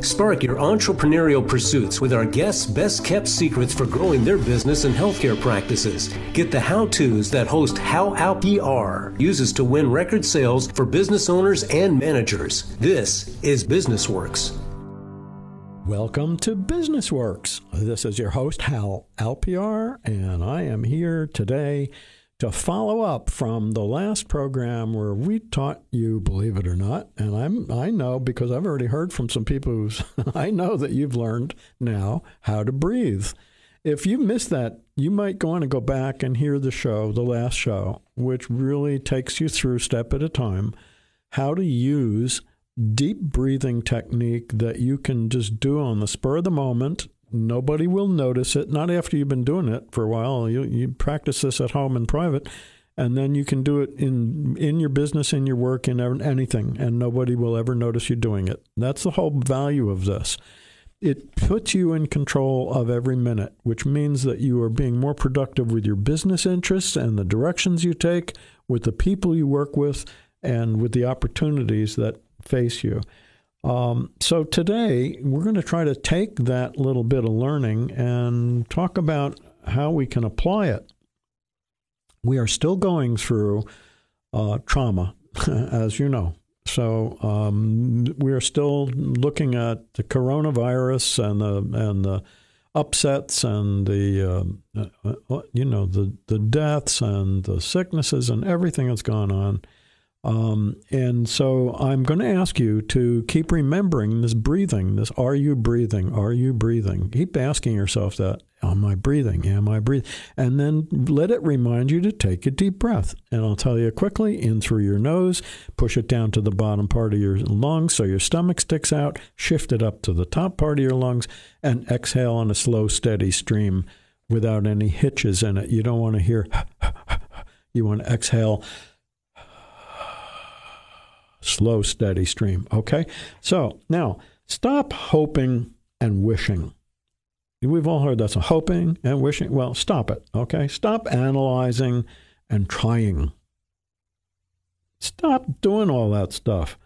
Spark your entrepreneurial pursuits with our guests' best kept secrets for growing their business and healthcare practices. Get the how to's that host Hal Alpiar uses to win record sales for business owners and managers. This is Business Works. Welcome to Business Works. This is your host, Hal Alpiar, and I am here today to follow up from the last program where we taught you, believe it or not, and I'm I know because I've already heard from some people who I know that you've learned now how to breathe. If you missed that, you might on and go back and hear the show, the last show, which really takes you through step at a time how to use deep breathing technique that you can just do on the spur of the moment Nobody will notice it. Not after you've been doing it for a while. You, you practice this at home in private, and then you can do it in in your business, in your work, in anything, and nobody will ever notice you doing it. That's the whole value of this. It puts you in control of every minute, which means that you are being more productive with your business interests and the directions you take, with the people you work with, and with the opportunities that face you. Um, so today we're going to try to take that little bit of learning and talk about how we can apply it. We are still going through uh, trauma, as you know. So um, we are still looking at the coronavirus and the and the upsets and the uh, uh, you know the the deaths and the sicknesses and everything that's gone on. Um, and so I'm going to ask you to keep remembering this breathing, this are you breathing? Are you breathing? Keep asking yourself that. Am I breathing? Am I breathing? And then let it remind you to take a deep breath. And I'll tell you quickly in through your nose, push it down to the bottom part of your lungs so your stomach sticks out, shift it up to the top part of your lungs, and exhale on a slow, steady stream without any hitches in it. You don't want to hear, you want to exhale slow, steady stream. Okay? So now stop hoping and wishing. We've all heard that's a hoping and wishing. Well, stop it. Okay? Stop analyzing and trying. Stop doing all that stuff.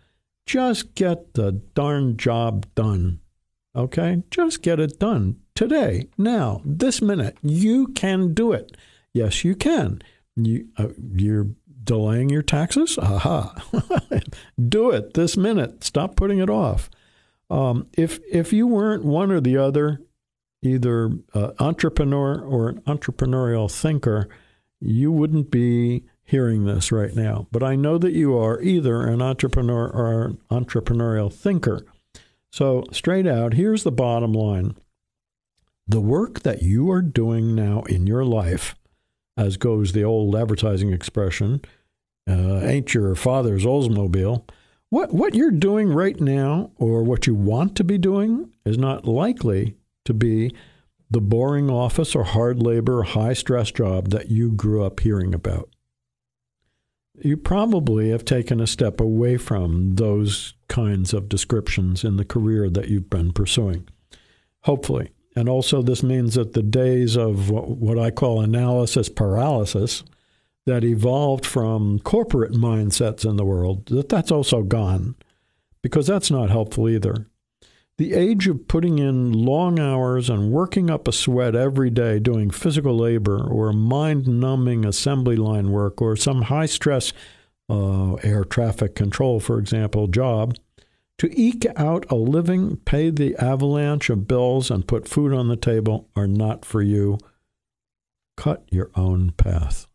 Just get the darn job done. Okay? Just get it done today, now, this minute. You can do it. Yes, you can. You, uh, you're delaying your taxes? Aha. Do it this minute. Stop putting it off. Um, if if you weren't one or the other, either uh, entrepreneur or an entrepreneurial thinker, you wouldn't be hearing this right now. But I know that you are either an entrepreneur or an entrepreneurial thinker. So, straight out, here's the bottom line the work that you are doing now in your life, as goes the old advertising expression, uh, ain't your father's Oldsmobile. What what you're doing right now, or what you want to be doing, is not likely to be the boring office or hard labor, high stress job that you grew up hearing about. You probably have taken a step away from those kinds of descriptions in the career that you've been pursuing. Hopefully. And also, this means that the days of what I call analysis paralysis that evolved from corporate mindsets in the world, that that's also gone because that's not helpful either. The age of putting in long hours and working up a sweat every day doing physical labor or mind numbing assembly line work or some high stress uh, air traffic control, for example, job to eke out a living, pay the avalanche of bills, and put food on the table are not for you. Cut your own path.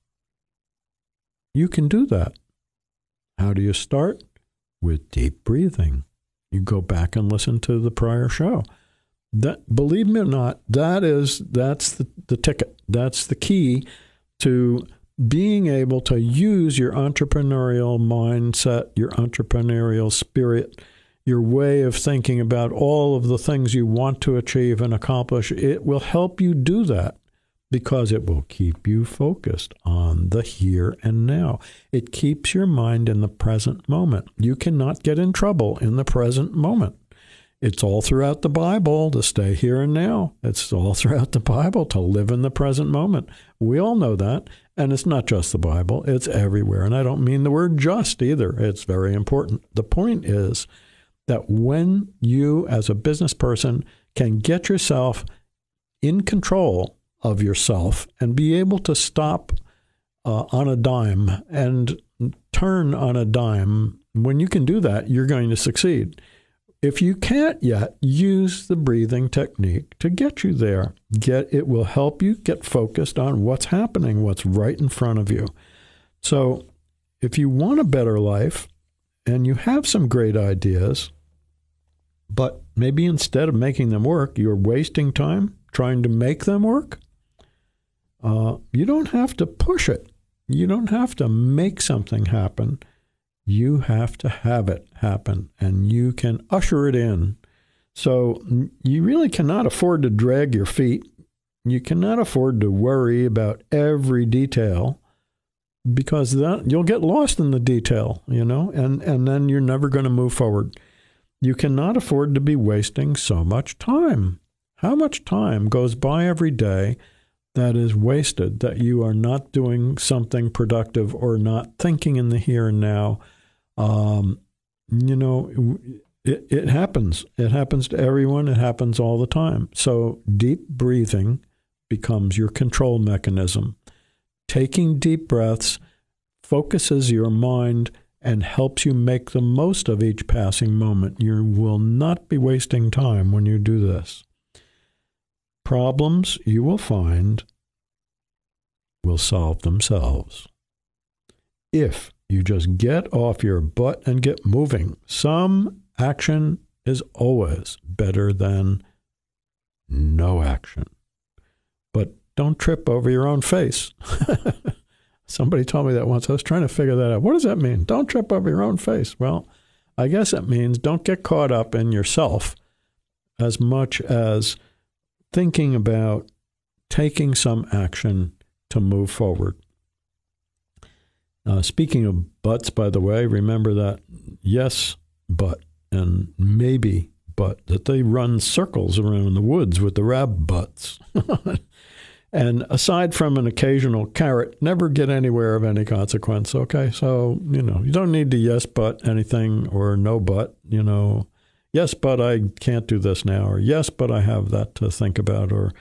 You can do that. How do you start? With deep breathing. You go back and listen to the prior show. That believe me or not, that is that's the, the ticket. That's the key to being able to use your entrepreneurial mindset, your entrepreneurial spirit, your way of thinking about all of the things you want to achieve and accomplish. It will help you do that because it will keep you focused on the here and now. It keeps your mind in the present moment. You cannot get in trouble in the present moment. It's all throughout the Bible to stay here and now. It's all throughout the Bible to live in the present moment. We all know that. And it's not just the Bible, it's everywhere. And I don't mean the word just either. It's very important. The point is that when you, as a business person, can get yourself in control of yourself and be able to stop uh, on a dime and turn on a dime, when you can do that, you're going to succeed. If you can't yet, use the breathing technique to get you there. Get it will help you get focused on what's happening, what's right in front of you. So, if you want a better life and you have some great ideas, but maybe instead of making them work, you're wasting time trying to make them work, uh, you don't have to push it. You don't have to make something happen. You have to have it happen, and you can usher it in. So you really cannot afford to drag your feet. You cannot afford to worry about every detail because that you'll get lost in the detail, you know, and, and then you're never going to move forward. You cannot afford to be wasting so much time. How much time goes by every day that is wasted, that you are not doing something productive or not thinking in the here and now? Um, you know, it, it happens. It happens to everyone. It happens all the time. So deep breathing becomes your control mechanism. Taking deep breaths focuses your mind and helps you make the most of each passing moment. You will not be wasting time when you do this. Problems you will find will solve themselves. If you just get off your butt and get moving, some action is always better than no action. But don't trip over your own face. Somebody told me that once. I was trying to figure that out. What does that mean? Don't trip over your own face. Well, I guess it means don't get caught up in yourself as much as thinking about taking some action to move forward. Uh, speaking of buts, by the way, remember that yes, but, and maybe, but, that they run circles around the woods with the rab butts. And aside from an occasional carrot, never get anywhere of any consequence. Okay. So, you know, you don't need to yes, but anything or no, but, you know, yes, but I can't do this now, or yes, but I have that to think about, or,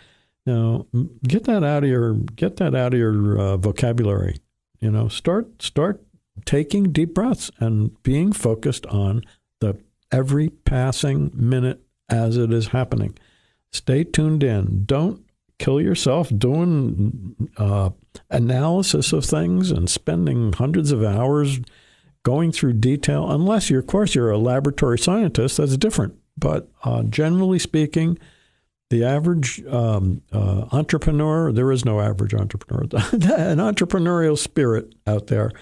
you know, get that out of your, get that out of your uh, vocabulary. You know, start, start taking deep breaths and being focused on the every passing minute as it is happening. Stay tuned in. Don't kill yourself doing uh, analysis of things and spending hundreds of hours going through detail. Unless of course, you're a laboratory scientist, that's different. But uh, generally speaking, the average um, uh, entrepreneur, there is no average entrepreneur, an entrepreneurial spirit out there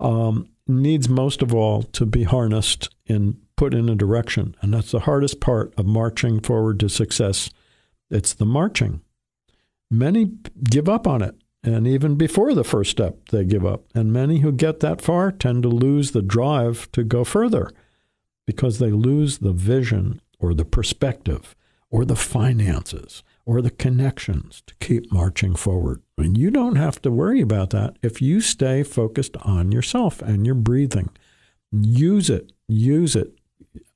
um, needs most of all to be harnessed and put in a direction. And that's the hardest part of marching forward to success. It's the marching many give up on it. And even before the first step, they give up. And many who get that far tend to lose the drive to go further because they lose the vision or the perspective or the finances or the connections to keep marching forward. And you don't have to worry about that if you stay focused on yourself and your breathing. Use it, use it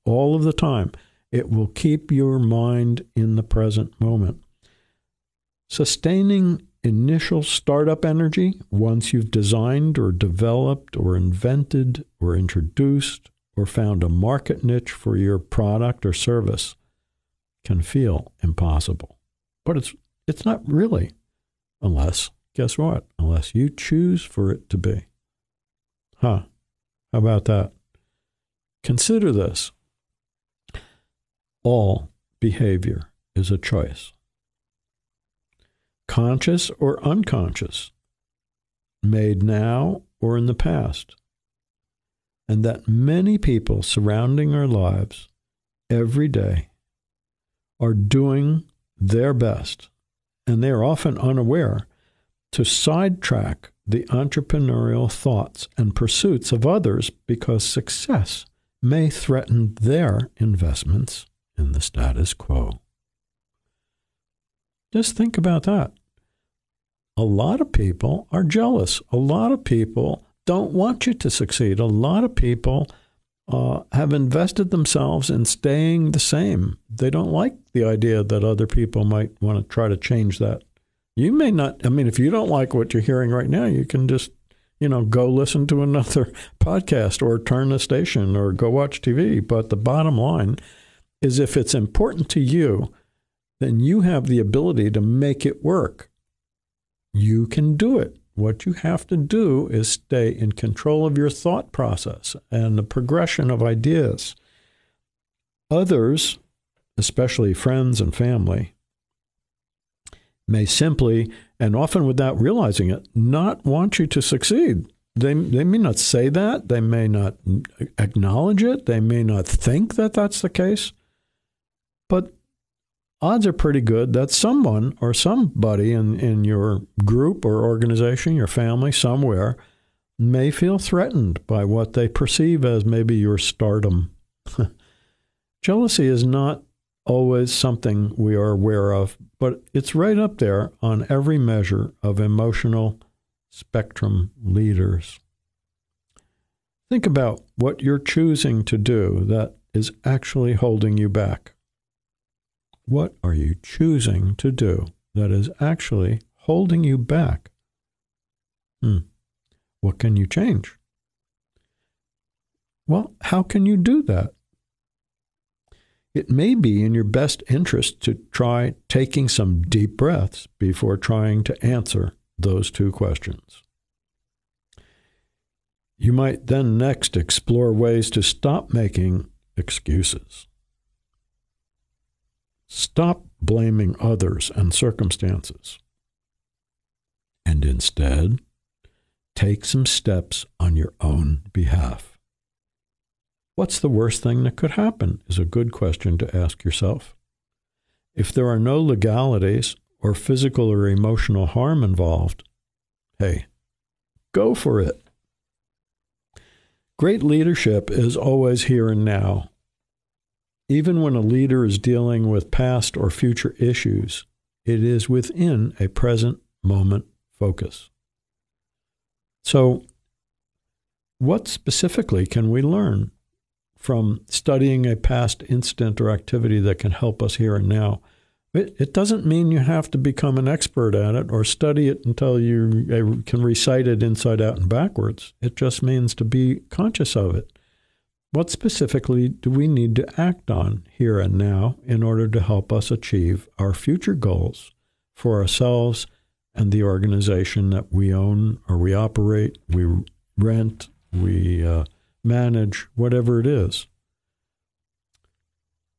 all of the time. It will keep your mind in the present moment. Sustaining initial startup energy once you've designed or developed or invented or introduced or found a market niche for your product or service can feel impossible. But it's it's not really unless guess what? Unless you choose for it to be. Huh. How about that? Consider this. All behavior is a choice conscious or unconscious, made now or in the past, and that many people surrounding our lives every day are doing their best, and they are often unaware, to sidetrack the entrepreneurial thoughts and pursuits of others because success may threaten their investments in the status quo. Just think about that. A lot of people are jealous. A lot of people don't want you to succeed. A lot of people uh, have invested themselves in staying the same. They don't like the idea that other people might want to try to change that. You may not, I mean, if you don't like what you're hearing right now, you can just, you know, go listen to another podcast or turn the station or go watch TV. But the bottom line is if it's important to you, then you have the ability to make it work. You can do it. What you have to do is stay in control of your thought process and the progression of ideas. Others, especially friends and family, may simply, and often without realizing it, not want you to succeed. They, they may not say that. They may not acknowledge it. They may not think that that's the case. But odds are pretty good that someone or somebody in, in your group or organization, your family, somewhere, may feel threatened by what they perceive as maybe your stardom. Jealousy is not always something we are aware of, but it's right up there on every measure of emotional spectrum leaders. Think about what you're choosing to do that is actually holding you back. What are you choosing to do that is actually holding you back? Hmm. What can you change? Well, how can you do that? It may be in your best interest to try taking some deep breaths before trying to answer those two questions. You might then next explore ways to stop making excuses. Stop blaming others and circumstances. And instead, take some steps on your own behalf. What's the worst thing that could happen is a good question to ask yourself. If there are no legalities or physical or emotional harm involved, hey, go for it. Great leadership is always here and now, even when a leader is dealing with past or future issues, it is within a present moment focus. So, what specifically can we learn from studying a past incident or activity that can help us here and now? It, it doesn't mean you have to become an expert at it or study it until you uh, can recite it inside out and backwards. It just means to be conscious of it what specifically do we need to act on here and now in order to help us achieve our future goals for ourselves and the organization that we own or we operate, we rent, we uh, manage, whatever it is?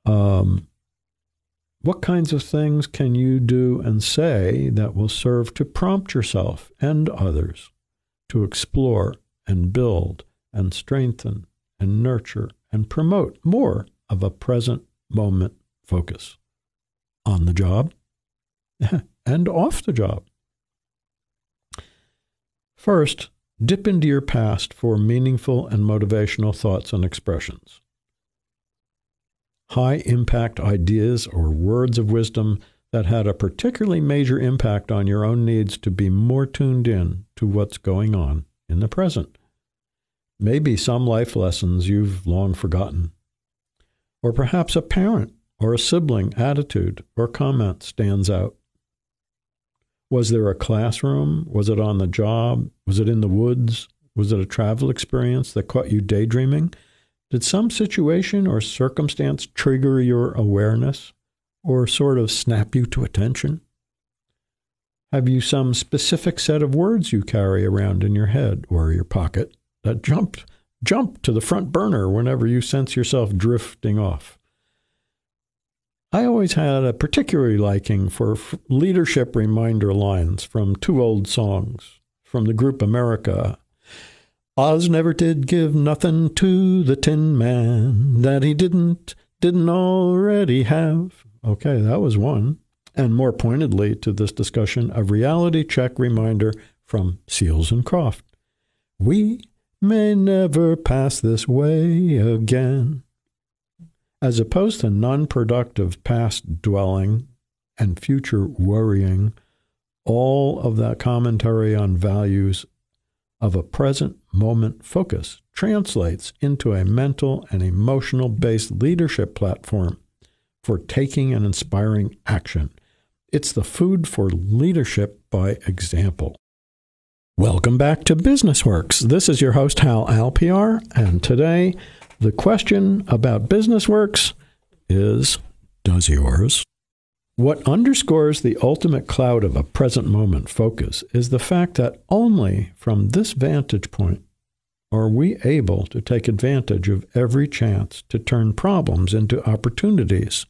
Um, what kinds of things can you do and say that will serve to prompt yourself and others to explore and build and strengthen and nurture and promote more of a present moment focus on the job and off the job. First, dip into your past for meaningful and motivational thoughts and expressions. High impact ideas or words of wisdom that had a particularly major impact on your own needs to be more tuned in to what's going on in the present. Maybe some life lessons you've long forgotten. Or perhaps a parent or a sibling attitude or comment stands out. Was there a classroom? Was it on the job? Was it in the woods? Was it a travel experience that caught you daydreaming? Did some situation or circumstance trigger your awareness or sort of snap you to attention? Have you some specific set of words you carry around in your head or your pocket that jump jump to the front burner whenever you sense yourself drifting off. I always had a particular liking for leadership reminder lines from two old songs from the group America. Oz never did give nothing to the Tin Man that he didn't didn't already have. Okay, that was one. And more pointedly to this discussion, a reality check reminder from Seals and Crofts. We may never pass this way again. As opposed to non productive past dwelling and future worrying, all of that commentary on values of a present moment focus translates into a mental and emotional based leadership platform for taking and inspiring action. It's the food for leadership by example. Welcome back to Business Works. This is your host, Hal Alpiar, and today the question about Business Works is Does yours? What underscores the ultimate cloud of a present moment focus is the fact that only from this vantage point are we able to take advantage of every chance to turn problems into opportunities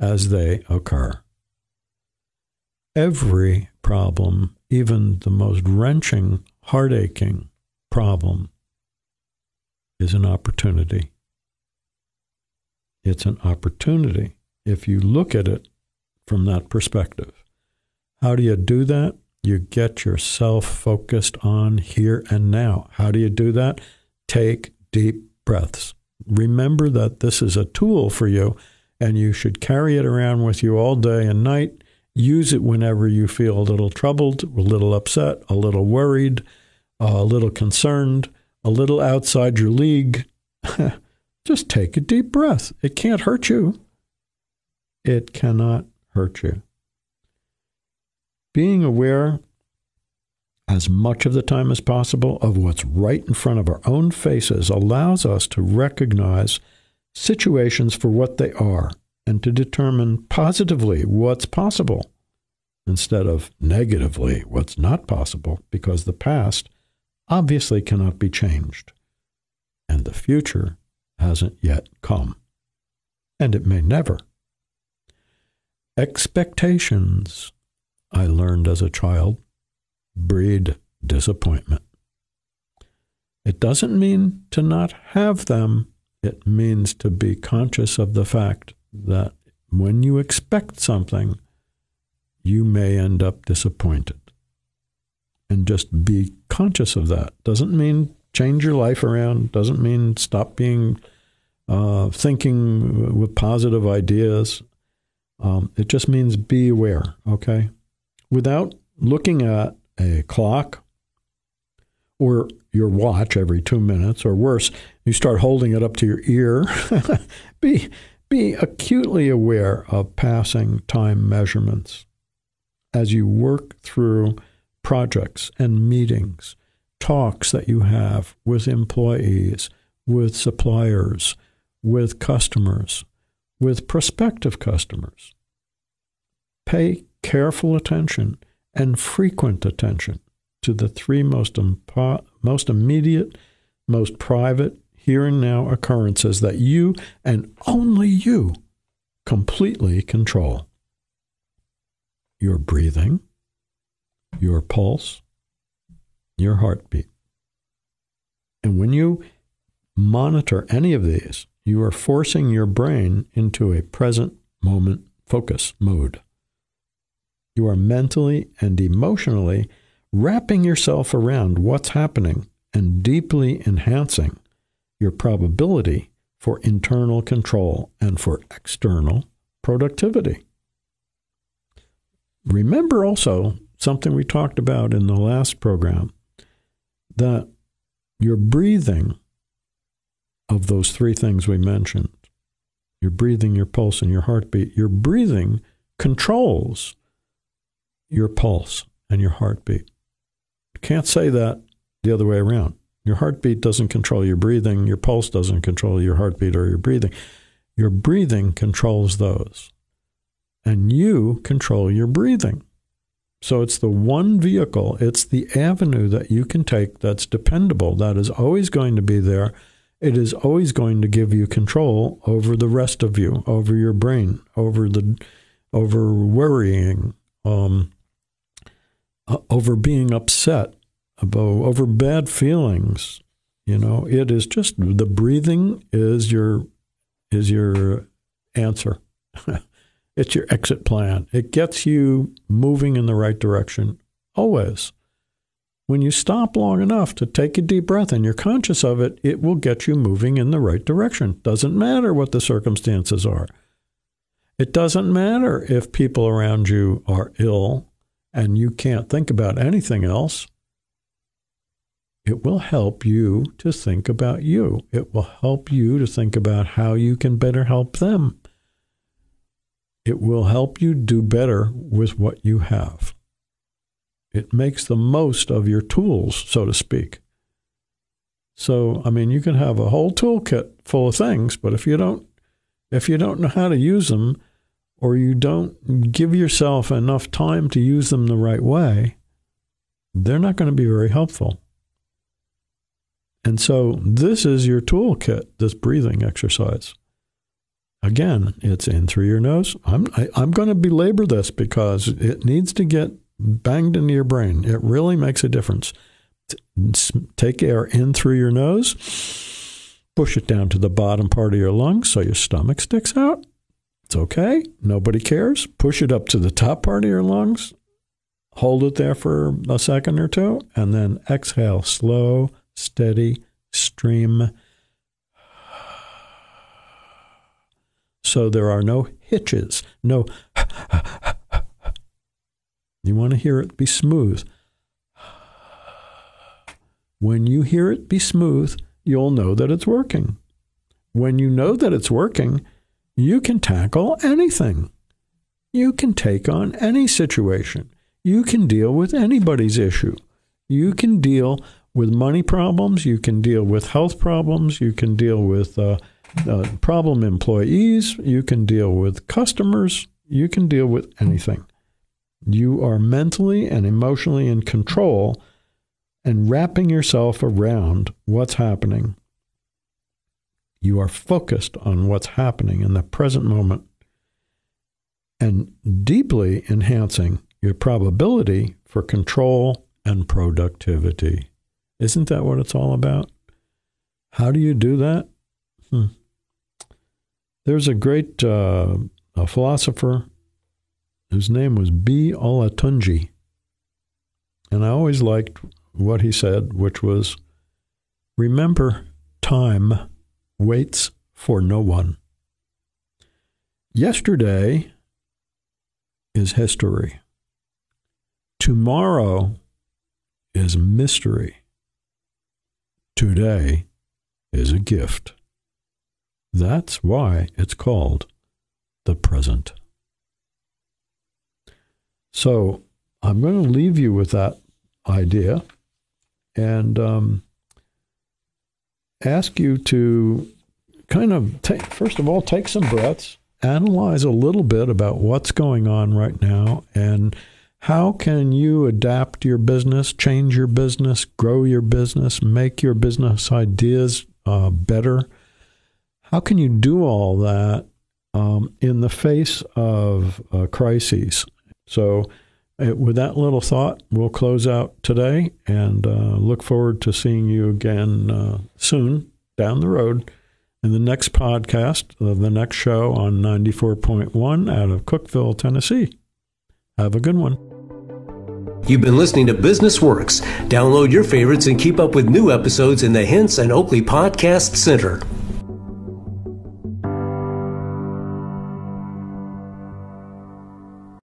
as they occur. Every problem, even the most wrenching, heart aching problem, is an opportunity. It's an opportunity if you look at it from that perspective. How do you do that? You get yourself focused on here and now. How do you do that? Take deep breaths. Remember that this is a tool for you and you should carry it around with you all day and night. Use it whenever you feel a little troubled, a little upset, a little worried, a little concerned, a little outside your league. Just take a deep breath. It can't hurt you. It cannot hurt you. Being aware as much of the time as possible of what's right in front of our own faces allows us to recognize situations for what they are and to determine positively what's possible instead of negatively what's not possible because the past obviously cannot be changed and the future hasn't yet come and it may never. Expectations, I learned as a child, breed disappointment. It doesn't mean to not have them, it means to be conscious of the fact that when you expect something, you may end up disappointed. And just be conscious of that. Doesn't mean change your life around, doesn't mean stop being uh, thinking with positive ideas. Um, it just means be aware, okay? Without looking at a clock or your watch every two minutes, or worse, you start holding it up to your ear. be, be acutely aware of passing time measurements as you work through projects and meetings, talks that you have with employees, with suppliers, with customers, with prospective customers. Pay careful attention and frequent attention to the three most, impo- most immediate, most private, here and now occurrences that you and only you completely control your breathing, your pulse, your heartbeat. And when you monitor any of these, you are forcing your brain into a present moment focus mode. You are mentally and emotionally wrapping yourself around what's happening and deeply enhancing your probability for internal control and for external productivity. Remember also something we talked about in the last program that your breathing of those three things we mentioned your breathing, your pulse, and your heartbeat your breathing controls your pulse and your heartbeat. You can't say that the other way around. Your heartbeat doesn't control your breathing, your pulse doesn't control your heartbeat or your breathing. Your breathing controls those. And you control your breathing. So it's the one vehicle, it's the avenue that you can take that's dependable, that is always going to be there it is always going to give you control over the rest of you, over your brain, over the over worrying, um, uh, over being upset, about over bad feelings. You know, it is just the breathing is your is your answer. it's your exit plan. It gets you moving in the right direction always. When you stop long enough to take a deep breath and you're conscious of it, it will get you moving in the right direction. Doesn't matter what the circumstances are. It doesn't matter if people around you are ill and you can't think about anything else. It will help you to think about you. It will help you to think about how you can better help them. It will help you do better with what you have. It makes the most of your tools, so to speak. So, I mean, you can have a whole toolkit full of things, but if you don't if you don't know how to use them or you don't give yourself enough time to use them the right way, they're not going to be very helpful. And so this is your toolkit, this breathing exercise. Again, it's in through your nose. I'm I, am i am going to belabor this because it needs to get banged into your brain. It really makes a difference. Take air in through your nose, push it down to the bottom part of your lungs so your stomach sticks out. It's okay. Nobody cares. Push it up to the top part of your lungs. Hold it there for a second or two, and then exhale slow, steady stream. So there are no hitches, no. you want to hear it be smooth. When you hear it be smooth, you'll know that it's working. When you know that it's working, you can tackle anything. You can take on any situation. You can deal with anybody's issue. You can deal with money problems. You can deal with health problems. You can deal with uh, uh, problem employees. You can deal with customers. You can deal with anything. You are mentally and emotionally in control and wrapping yourself around what's happening. You are focused on what's happening in the present moment and deeply enhancing your probability for control and productivity. Isn't that what it's all about? How do you do that? Hmm. There's a great uh, a philosopher whose name was B. Olatunji. And I always liked what he said, which was Remember, time waits for no one. Yesterday is history. Tomorrow is mystery. Today is a gift. That's why it's called the present. So I'm going to leave you with that idea and um, ask you to kind of take, first of all, take some breaths, analyze a little bit about what's going on right now, and how can you adapt your business, change your business, grow your business, make your business ideas uh, better? How can you do all that um, in the face of uh, crises? So, uh, with that little thought, we'll close out today and uh, look forward to seeing you again uh, soon down the road in the next podcast, uh, the next show on 94.1 out of Cookeville, Tennessee. Have a good one. You've been listening to Business Works. Download your favorites and keep up with new episodes in the Hints and Oakley Podcast Center.